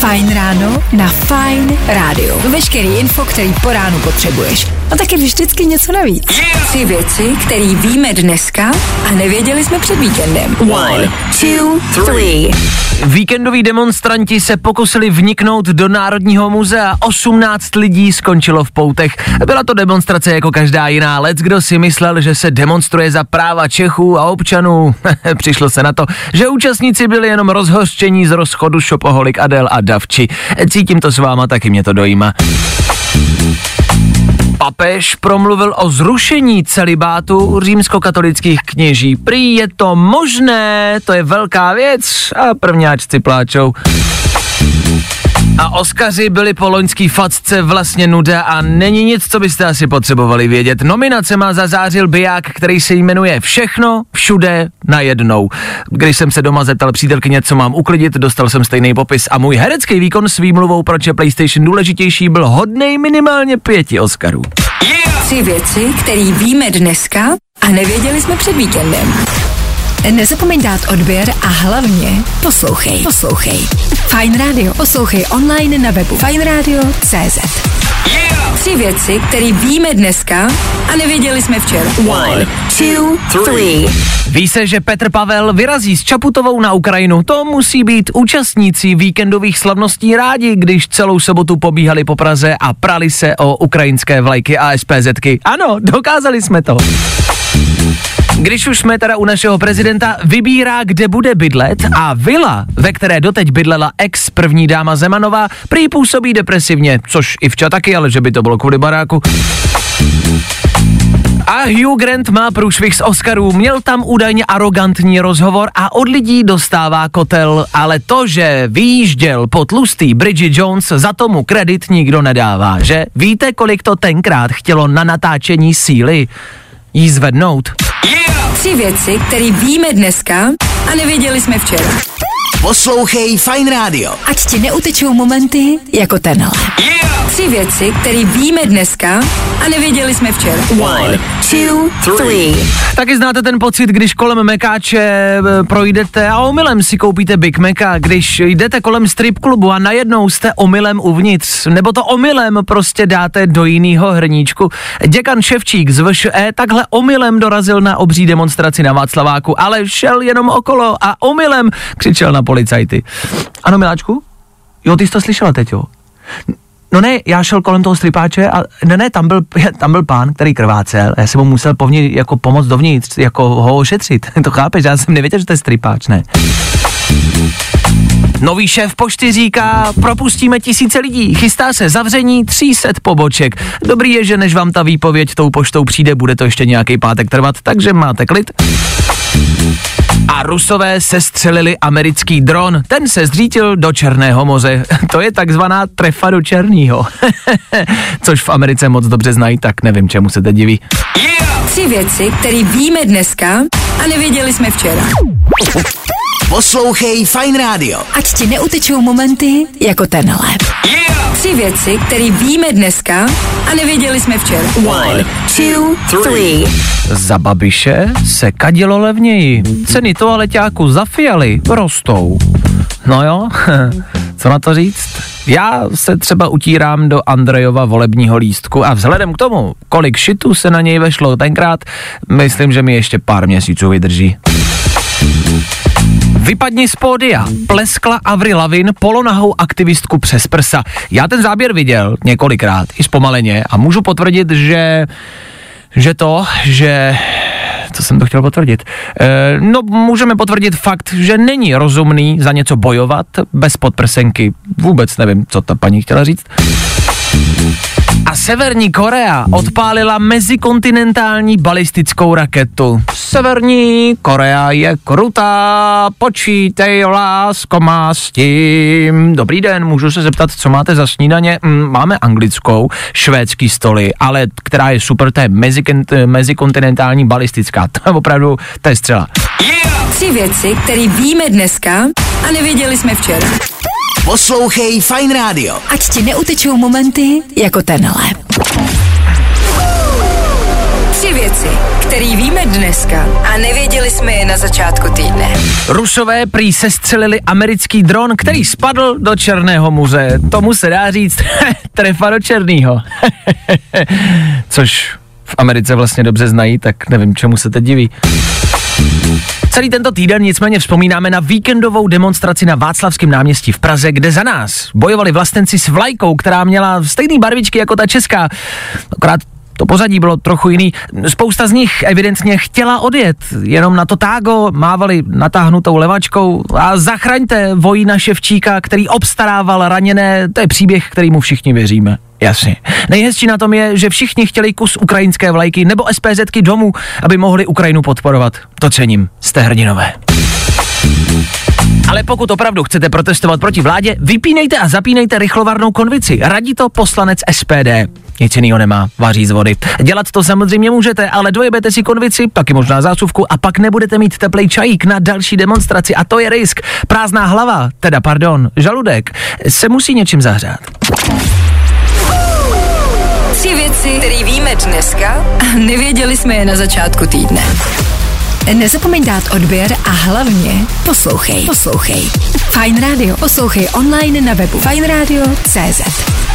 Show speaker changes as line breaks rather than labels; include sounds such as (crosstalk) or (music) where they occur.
Fajn ráno na Fajn rádiu. Veškerý info, který po ránu potřebuješ. A taky vždycky něco navíc. Tři věci, které víme dneska a nevěděli jsme před víkendem. One, two, three.
Víkendoví demonstranti se pokusili vniknout do Národního muzea. 18 lidí skončilo v poutech. Byla to demonstrace jako každá jiná. Lec, kdo si myslel, že se demonstruje za práva Čechů a občanů. (laughs) Přišlo se na to, že účastníci byli jenom rozhořčení z rozchodu Šopoholik Adel a Davči. Cítím to s váma, taky mě to dojíma. Papež promluvil o zrušení celibátu římskokatolických kněží. Prý je to možné, to je velká věc a prvňáčci pláčou. A Oscaři byli po loňský facce vlastně nuda a není nic, co byste asi potřebovali vědět. Nominace má zazářil biják, který se jmenuje Všechno, všude, najednou. Když jsem se doma zeptal přítelkyně, co mám uklidit, dostal jsem stejný popis a můj herecký výkon s výmluvou, proč je PlayStation důležitější, byl hodnej minimálně pěti Oscarů.
Tři věci, které víme dneska a nevěděli jsme před víkendem. Nezapomeň dát odběr a hlavně poslouchej. Poslouchej. Fine Radio. Poslouchej online na webu fineradio.cz Tři věci, které víme dneska a nevěděli jsme včera. One, two, three.
Ví se, že Petr Pavel vyrazí s Čaputovou na Ukrajinu. To musí být účastníci víkendových slavností rádi, když celou sobotu pobíhali po Praze a prali se o ukrajinské vlajky a SPZky. Ano, dokázali jsme to. Když už jsme teda u našeho prezidenta, vybírá, kde bude bydlet a vila, ve které doteď bydlela ex první dáma Zemanová, prý působí depresivně, což i vča taky, ale že by to bylo kvůli baráku. A Hugh Grant má průšvih z Oscarů, měl tam údajně arrogantní rozhovor a od lidí dostává kotel, ale to, že vyjížděl po tlustý Bridget Jones, za tomu kredit nikdo nedává, že? Víte, kolik to tenkrát chtělo na natáčení síly? Jí zvednout.
Tři věci, které víme dneska a nevěděli jsme včera.
Poslouchej Fine Radio.
Ať ti neutečou momenty jako tenhle. Tři věci, které víme dneska a nevěděli jsme včera. One, two, three.
Taky znáte ten pocit, když kolem Mekáče e, projdete a omylem si koupíte Big Maca, když jdete kolem strip klubu a najednou jste omylem uvnitř, nebo to omylem prostě dáte do jiného hrníčku. Děkan Ševčík z VŠE takhle omylem dorazil na obří demonstraci na Václaváku, ale šel jenom okolo a omylem křičel na policajty. Ano, miláčku? Jo, ty jsi to slyšela teď, jo? No ne, já šel kolem toho stripáče a ne, ne, tam byl, (laughs) tam byl pán, který krvácel, já jsem mu musel povnit, jako pomoct dovnitř, jako ho ošetřit, (laughs) to chápeš, já jsem nevěděl, že to je stripáč, ne. Nový šéf pošty říká, propustíme tisíce lidí, chystá se zavření 300 poboček. Dobrý je, že než vám ta výpověď tou poštou přijde, bude to ještě nějaký pátek trvat, takže máte klid. A rusové sestřelili americký dron. Ten se zřítil do Černého moře. (laughs) To je takzvaná trefa do Černýho. (laughs) Což v Americe moc dobře znají, tak nevím, čemu se teď diví.
Tři věci, které víme dneska a nevěděli jsme včera.
Poslouchej Fine Radio.
Ať ti neutečou momenty jako tenhle. Tři věci, které víme dneska a nevěděli jsme včera. One, two, three.
Za Babiše se kadilo levněji. Ceny toaleťáku za fialy rostou. No jo, (laughs) co na to říct? Já se třeba utírám do Andrejova volebního lístku a vzhledem k tomu, kolik šitů se na něj vešlo tenkrát, myslím, že mi ještě pár měsíců vydrží. Vypadni z pódia. Pleskla Avril Lavin polonahou aktivistku přes prsa. Já ten záběr viděl několikrát, i zpomaleně a můžu potvrdit, že že to, že co jsem to chtěl potvrdit? E, no, můžeme potvrdit fakt, že není rozumný za něco bojovat bez podprsenky. Vůbec nevím, co ta paní chtěla říct. A Severní Korea odpálila mezikontinentální balistickou raketu. Severní Korea je krutá, počítej lásko má s tím. Dobrý den, můžu se zeptat, co máte za snídaně? Mm, máme anglickou, švédský stoly, ale která je super, to je mezikont- mezikontinentální balistická. To je opravdu, to je střela.
Tři věci, které víme dneska a nevěděli jsme včera.
Poslouchej Fine Radio.
Ať ti neutečou momenty jako tenhle. Tři věci, které víme dneska a nevěděli jsme je na začátku týdne.
Rusové prý sestřelili americký dron, který spadl do Černého muze. Tomu se dá říct (laughs) trefa do Černýho. (laughs) Což v Americe vlastně dobře znají, tak nevím, čemu se teď diví. Celý tento týden nicméně vzpomínáme na víkendovou demonstraci na Václavském náměstí v Praze, kde za nás bojovali vlastenci s vlajkou, která měla stejné barvičky jako ta česká. Akorát to pozadí bylo trochu jiný. Spousta z nich evidentně chtěla odjet, jenom na to tágo mávali natáhnutou levačkou a zachraňte vojína Ševčíka, který obstarával raněné, to je příběh, který mu všichni věříme. Jasně. Nejhezčí na tom je, že všichni chtěli kus ukrajinské vlajky nebo SPZky domů, aby mohli Ukrajinu podporovat. To cením. Jste hrdinové. Ale pokud opravdu chcete protestovat proti vládě, vypínejte a zapínejte rychlovarnou konvici. Radí to poslanec SPD. Nic jiného nemá, vaří z vody. Dělat to samozřejmě můžete, ale dojebete si konvici, taky možná zásuvku a pak nebudete mít teplej čajík na další demonstraci a to je risk. Prázdná hlava, teda pardon, žaludek, se musí něčím zahřát.
Tři věci, které víme dneska a nevěděli jsme je na začátku týdne. Nezapomeň dát odběr a hlavně poslouchej. Poslouchej. Fine Radio. Poslouchej online na webu fajnradio.cz.